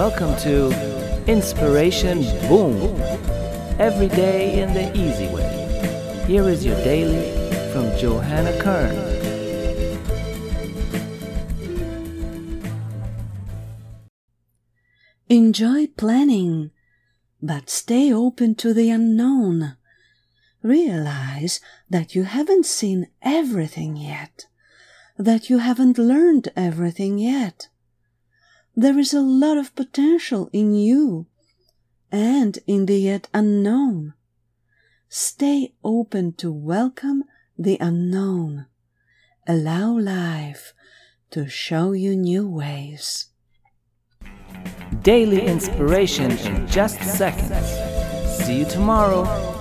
Welcome to Inspiration Boom. Every day in the easy way. Here is your daily from Johanna Kern. Enjoy planning, but stay open to the unknown. Realize that you haven't seen everything yet, that you haven't learned everything yet there is a lot of potential in you and in the yet unknown. Stay open to welcome the unknown. Allow life to show you new ways. Daily inspiration in just seconds. See you tomorrow.